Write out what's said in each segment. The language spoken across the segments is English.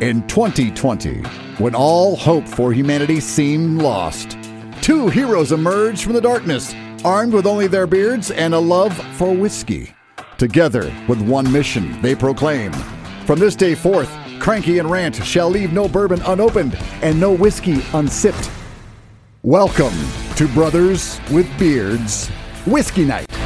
In 2020, when all hope for humanity seemed lost, two heroes emerged from the darkness, armed with only their beards and a love for whiskey. Together, with one mission, they proclaim From this day forth, Cranky and Rant shall leave no bourbon unopened and no whiskey unsipped. Welcome to Brothers with Beards Whiskey Night.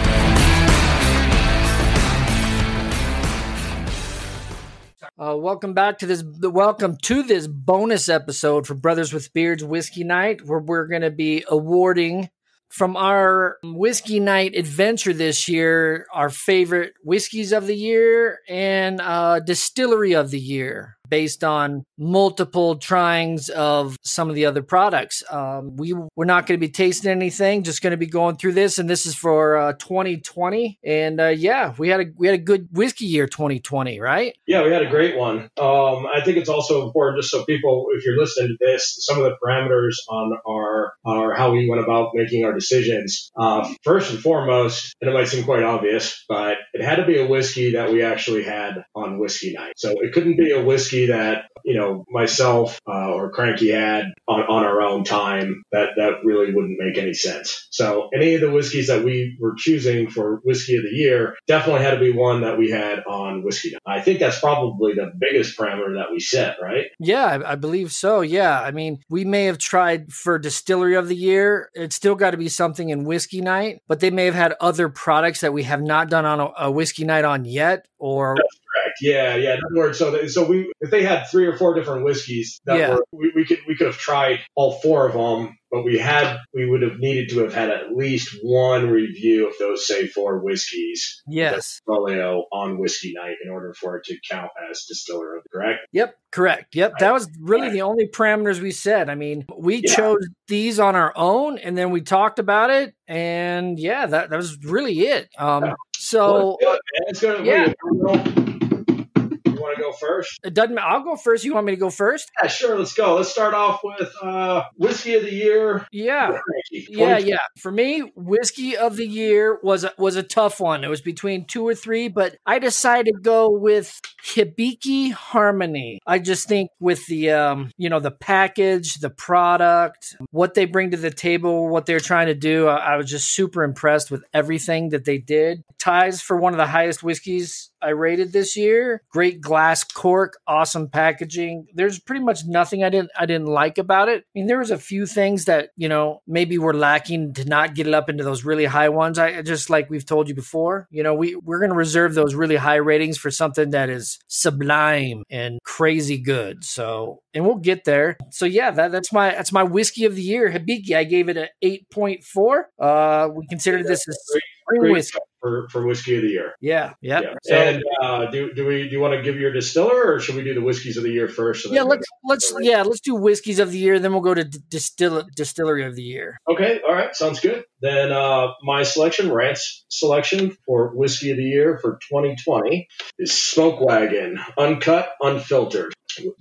Uh, welcome back to this. Welcome to this bonus episode for Brothers with Beards Whiskey Night, where we're going to be awarding from our whiskey night adventure this year our favorite whiskeys of the year and uh, distillery of the year based on multiple tryings of some of the other products. Um, we we're not going to be tasting anything, just going to be going through this, and this is for uh, 2020. And uh, yeah, we had a we had a good whiskey year 2020, right? Yeah, we had a great one. Um, I think it's also important just so people, if you're listening to this, some of the parameters on our our how we went about making our decisions. Uh, first and foremost, and it might seem quite obvious, but it had to be a whiskey that we actually had on whiskey night. So it couldn't be a whiskey that you know myself uh, or Cranky had on, on our own time. That that really wouldn't make any sense. So any of the whiskeys that we were choosing for whiskey of the year definitely had to be one that we had on whiskey. Night. I think that's probably the biggest parameter that we set, right? Yeah, I, I believe so. Yeah, I mean we may have tried for distillery of the year. It's still got to be something in whiskey night, but they may have had other products that we have not done on a, a whiskey night on yet, or correct. Yeah, yeah. In other words, so they, so we if they had three or four different whiskeys that Yeah. were we, we could we could have tried all four of them, but we had we would have needed to have had at least one review of those say four whiskeys yes, portfolio on whiskey night in order for it to count as distiller. Correct? Yep, correct. Yep, that was really the only parameters we set. I mean, we Yeah. chose these on our own, and then we talked about it, and yeah, that that was really it. Um, so Well, gonna. yeah. Want to go first? it doesn't. I'll go first. You want me to go first? Yeah, sure. Let's go. Let's start off with uh, whiskey of the year. Yeah. Yeah, yeah. For me, whiskey of the year was a, was a tough one. It was between two or three, but I decided to go with Hibiki Harmony. I just think with the um, you know, the package, the product, what they bring to the table, what they're trying to do, I, I was just super impressed with everything that they did. Ties for one of the highest whiskeys I rated this year. Great glass cork, awesome packaging. There's pretty much nothing I didn't I didn't like about it. I mean, there was a few things that you know maybe were lacking to not get it up into those really high ones. I just like we've told you before. You know, we we're gonna reserve those really high ratings for something that is sublime and crazy good. So, and we'll get there. So yeah, that, that's my that's my whiskey of the year, Hibiki. I gave it a eight point four. Uh, we considered this as spring Great whiskey. for, for whiskey of the year. Yeah, yeah. Yeah. So, and uh, do do we do you want to give your distiller or should we do the whiskeys of the year first? yeah, let's let's yeah let's do whiskeys of the year. Then we'll go to d- distill distillery of the year. Okay, all right, sounds good. Then uh, my selection, Rant's selection for whiskey of the year for 2020 is Smoke Wagon, uncut, unfiltered.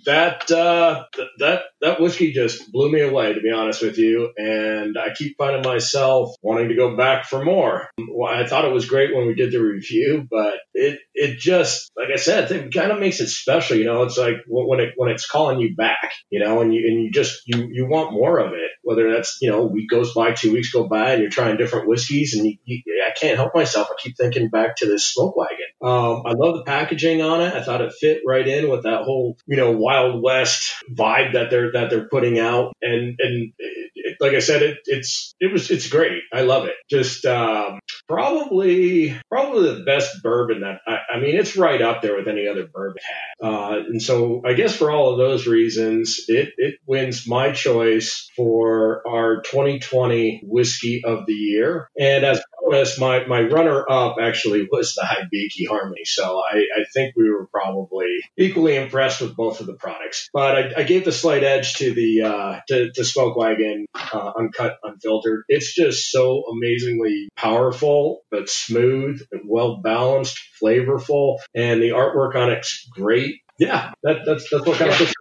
That uh, that that whiskey just blew me away, to be honest with you, and I keep finding myself wanting to go back for more. Well, I thought it was great when we did the review, but it it just like I said, it kind of makes it special. You know, it's like when it when it's calling you back, you know, and you and you just you you want more of it. Whether that's you know a week goes by, two weeks go by, and you're trying different whiskeys, and you, you, I can't help myself. I keep thinking back to this smoke wagon. Um, I love the packaging on it. I thought it fit right in with that whole you know Wild West vibe that they're that they're putting out, and and it, it, like I said, it, it's it was it's great. I love it. Just um, probably probably the best bourbon that I, I mean it's right up there with any other bourbon. Uh, and so I guess for all of those reasons, it it wins my choice for our 2020 whiskey of the year. And as promised, my my runner up actually was the Hibiki Harmony. So I, I think we were probably equally impressed with both of the products. But I, I gave the slight edge to the uh, to, to Smoke Wagon uh, uncut, unfiltered. It's just so amazingly powerful, but smooth and well balanced, flavorful, and the artwork on it's great. Yeah, that, that's that's what kind of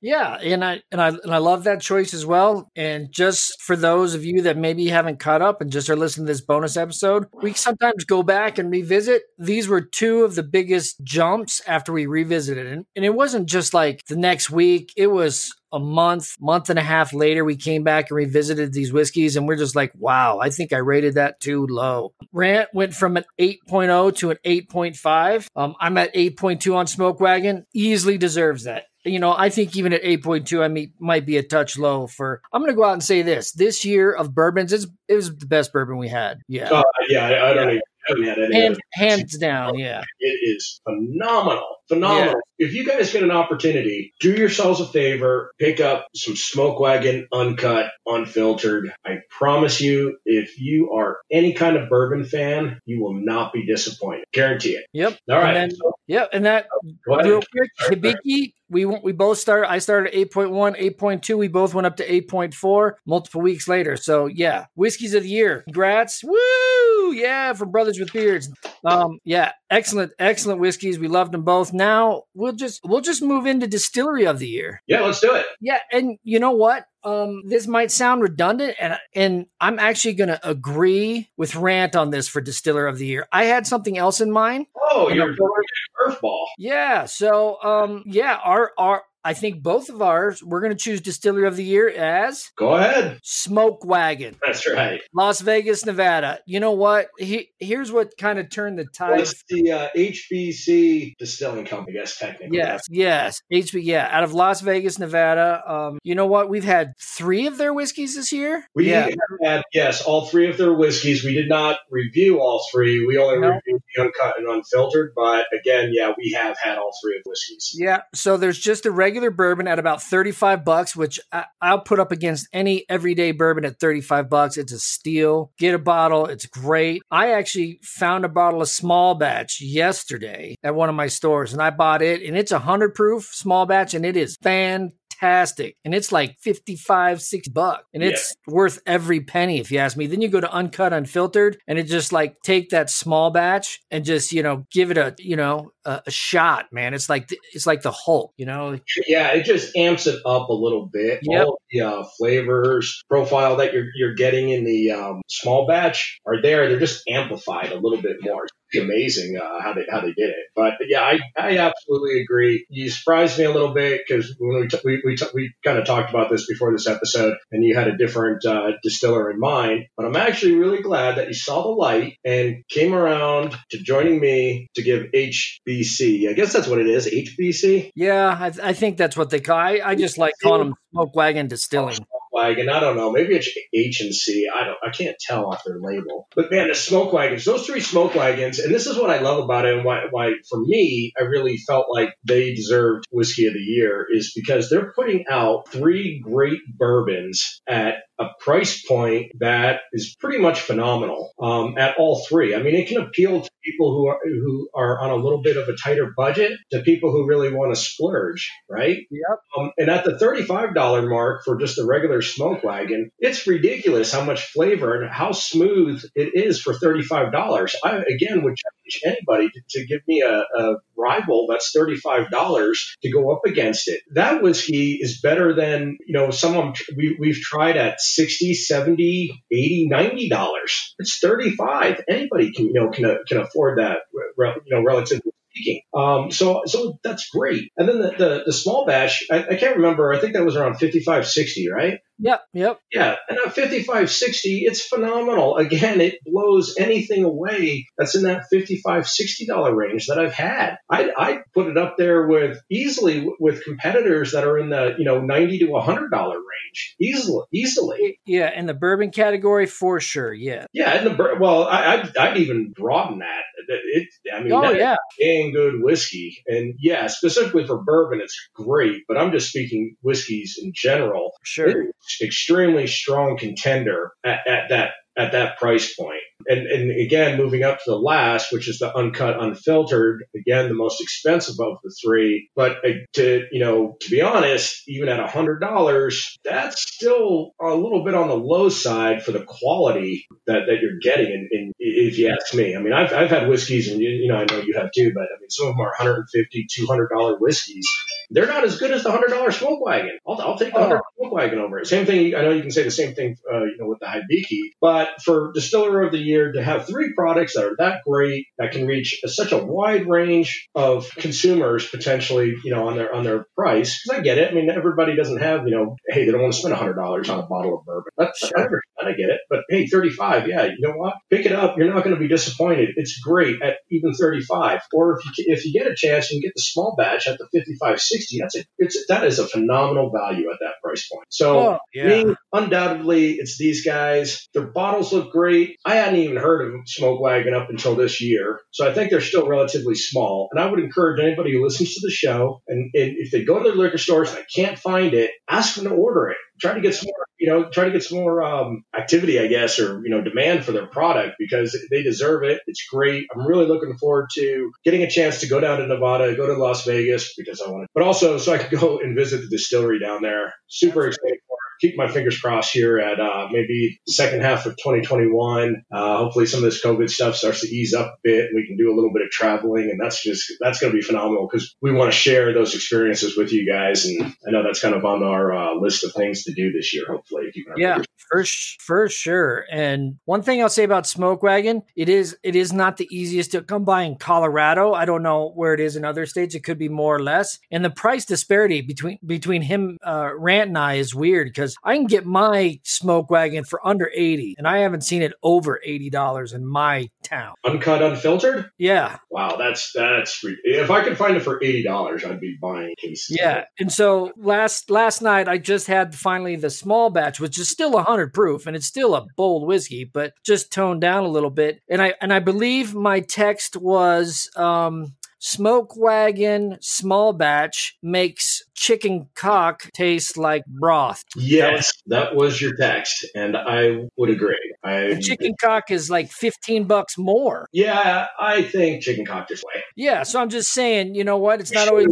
Yeah, and I and I and I love that choice as well. And just for those of you that maybe haven't caught up and just are listening to this bonus episode, we sometimes go back and revisit. These were two of the biggest jumps after we revisited, and, and it wasn't just like the next week. It was a month, month and a half later, we came back and revisited these whiskeys, and we're just like, wow, I think I rated that too low. Rant went from an 8.0 to an 8.5. Um, I'm at 8.2 on Smoke Wagon. Easily deserves that you know, I think even at 8.2, I mean, might be a touch low for. I'm going to go out and say this: this year of bourbons, it's, it was the best bourbon we had. Yeah, uh, yeah, I, I don't even haven't had any. Hand, hands down, yeah. It is phenomenal. Phenomenal. Yeah. If you guys get an opportunity, do yourselves a favor, pick up some Smoke Wagon uncut, unfiltered. I promise you, if you are any kind of bourbon fan, you will not be disappointed. Guarantee it. Yep. All right. And then, yep. And that, real quick, Hibiki, we we both started. I started 8.1, 8.2. We both went up to 8.4 multiple weeks later. So yeah, whiskeys of the year. Congrats. Woo! Yeah, from Brothers with Beards. Um, yeah, excellent, excellent whiskeys. We loved them both. Now we'll just we'll just move into distillery of the year. Yeah, let's do it. Yeah, and you know what? Um, this might sound redundant, and and I'm actually going to agree with Rant on this for distiller of the year. I had something else in mind. Oh, you're curveball. Yeah. So, um, yeah, our our I think both of ours, we're going to choose Distillery of the Year as. Go ahead. Smoke Wagon. That's right. Las Vegas, Nevada. You know what? He, here's what kind of turned the tide. Well, the uh, HBC Distilling Company, I guess, technically. Yes, yes. HB, yeah, out of Las Vegas, Nevada. Um, you know what? We've had three of their whiskeys this year. We yeah. had, yes, all three of their whiskeys. We did not review all three. We only no. reviewed the uncut and unfiltered. But again, yeah, we have had all three of the whiskeys. Yeah. So there's just a regular regular bourbon at about 35 bucks, which I, will put up against any everyday bourbon at 35 bucks. It's a steal. Get a bottle. It's great. I actually found a bottle of small batch yesterday at one of my stores and I bought it and it's a 100 proof small batch and it is fantastic fantastic. And it's like 55, 60 bucks. And it's yeah. worth every penny if you ask me. Then you go to uncut, unfiltered, and it just like take that small batch and just, you know, give it a, you know, a, a shot, man. It's like it's like the Hulk, you know. Yeah, it just amps it up a little bit. Yep. All the uh, flavors profile that you're you're getting in the um, small batch are there. They're just amplified a little bit more amazing uh, how they how they did it. But yeah, I, I absolutely agree. You surprised me a little bit because when we t- we we, t- we kind of talked about this before this episode, and you had a different uh, distiller in mind. But I'm actually really glad that you saw the light and came around to joining me to give HBC. I guess that's what it is, HBC. Yeah, I, I think that's what they call. I, I just like calling them Smoke Wagon Distilling wagon. I don't know. Maybe it's H and C. I don't. I can't tell off their label. But man, the smoke wagons. Those three smoke wagons, and this is what I love about it, and why, why for me, I really felt like they deserved whiskey of the year, is because they're putting out three great bourbons at a price point that is pretty much phenomenal um, at all three. I mean, it can appeal to people who are who are on a little bit of a tighter budget to people who really want to splurge, right? Yep. Um, and at the thirty-five dollar mark for just a regular smoke wagon, it's ridiculous how much flavor and how smooth it is for thirty-five dollars. I again would challenge anybody to, to give me a, a rival that's thirty-five dollars to go up against it. That whiskey is better than you know someone we, we've tried at 60 70 80 90 dollars it's 35 anybody can you know can, can afford that you know relatively speaking. Um, so, so that's great. And then the, the, the small batch, I, I, can't remember. I think that was around 55, 60, right? Yep, yep. Yeah, and at 55, 60, it's phenomenal. Again, it blows anything away that's in that 55, 60 dollar range that I've had. I I put it up there with easily with competitors that are in the you know 90 to 100 dollar range, easily, easily. Yeah, in the bourbon category for sure. Yeah. Yeah, in the well, I, I'd, I'd even broaden that. It, I mean, oh yeah, dang good whiskey, and yeah, specifically for bourbon, it's great. But I'm just speaking whiskeys in general. Sure extremely strong contender at, at that at that price point. And, and again, moving up to the last, which is the uncut, unfiltered, again, the most expensive of the three. But uh, to, you know, to be honest, even at $100, that's still a little bit on the low side for the quality that, that you're getting. And, and if you ask me, I mean, I've, I've had whiskeys and, you, you know, I know you have too, but I mean, some of them are $150, $200 whiskeys. They're not as good as the $100 smoke wagon. I'll, I'll take the hundred wagon over it. Same thing. I know you can say the same thing, uh, you know, with the Hibiki, but for Distiller of the Year to have three products that are that great that can reach such a wide range of consumers potentially, you know, on their on their price. Because I get it. I mean, everybody doesn't have, you know, hey, they don't want to spend hundred dollars on a bottle of bourbon. That's sure. I, I get it. But hey, thirty five, yeah, you know what? Pick it up. You're not going to be disappointed. It's great at even thirty five. Or if you if you get a chance and get the small batch at the fifty five sixty, that's a it's that is a phenomenal value at that price point. So. Oh, yeah. Me, undoubtedly, it's these guys. Their bottles look great. I hadn't even heard of Smoke Wagon up until this year, so I think they're still relatively small. And I would encourage anybody who listens to the show, and, and if they go to their liquor stores and they can't find it, ask them to order it. Try to get some more, you know, try to get some more um, activity, I guess, or you know, demand for their product because they deserve it. It's great. I'm really looking forward to getting a chance to go down to Nevada, go to Las Vegas because I want to, but also so I can go and visit the distillery down there. Super excited. Keep my fingers crossed here at uh, maybe second half of 2021. Uh, hopefully, some of this COVID stuff starts to ease up a bit. We can do a little bit of traveling, and that's just that's going to be phenomenal because we want to share those experiences with you guys. And I know that's kind of on our uh, list of things to do this year. Hopefully, Yeah, for for sure. And one thing I'll say about Smoke Wagon, it is it is not the easiest to come by in Colorado. I don't know where it is in other states. It could be more or less. And the price disparity between between him, uh, Rant, and I is weird because I can get my Smoke Wagon for under eighty, and I haven't seen it over eighty dollars in my town. uncut, unfiltered. Yeah, Wow, that's that's if I could find it for eighty dollars, I'd be buying cases. Yeah, and so last last night I just had finally the small batch, which is still hundred proof, and it's still a bold whiskey, but just toned down a little bit. And I and I believe my text was um, Smoke Wagon small batch makes chicken cock taste like broth. Yes, that was your text, and I would agree. I The chicken cock is like fifteen bucks more. yeah, I think chicken cock this way. Yeah, so I'm just saying, you know what? It's not always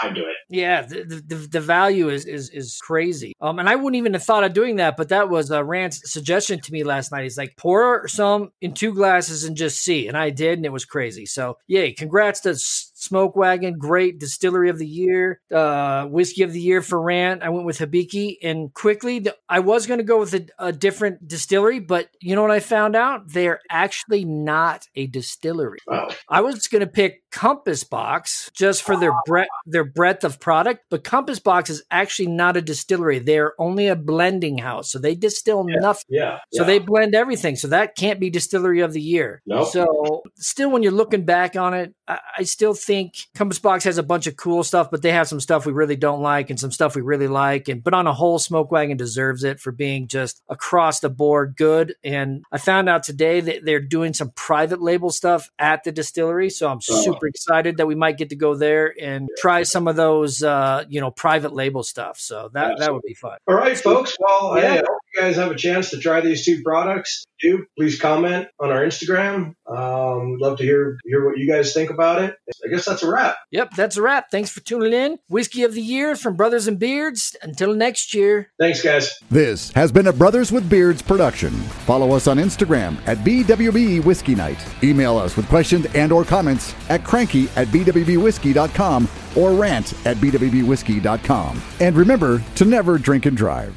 time to it. Yeah, the, the, the- value is, is is crazy. Um, and I wouldn't even have thought of doing that, but that was uh, Rant's suggestion to me last night. He's like, pour some in two glasses and just see, and I did, and it was crazy. So, yay! Congrats to Smoke Wagon, great distillery of the year, uh, whiskey of the year for Rant. I went with Hibiki, and quickly, the, I was going to go with a, a different distillery, but you know what I found out? They're actually not a distillery. Oh, I was going to pick Compass Box just for their breadth, their breadth of product, but Compass Box is actually not a distillery. They're only a blending house, so they distill nothing. yeah. So yeah. they blend everything. So that can't be distillery of the year. Nope. So still, when you're looking back on it, I, I still think Compass Box has a bunch of cool stuff, but they have some stuff we really don't like and some stuff we really like. And but on a whole, Smoke Wagon deserves it for being just across the board good. And I found out today that they're doing some private label stuff at the distillery, so I'm Oh. super excited that we might get to go there and try some of those, uh, you know, private label stuff. So that that would be fun. All right, folks. Well, Yeah. hey, I hope you guys have a chance to try these two products. Do please comment on our Instagram. Um, we'd love to hear hear what you guys think about it. I guess that's a wrap. Yep, that's a wrap. Thanks for tuning in. Whiskey of the Year from Brothers and Beards. Until next year. Thanks, guys. This has been a Brothers with Beards production. Follow us on Instagram at BWB Whiskey Night. Email us with questions and or comments at cranky at bwbwhiskey.com or rant at bwbwhiskey.com. And remember to never drink and drive.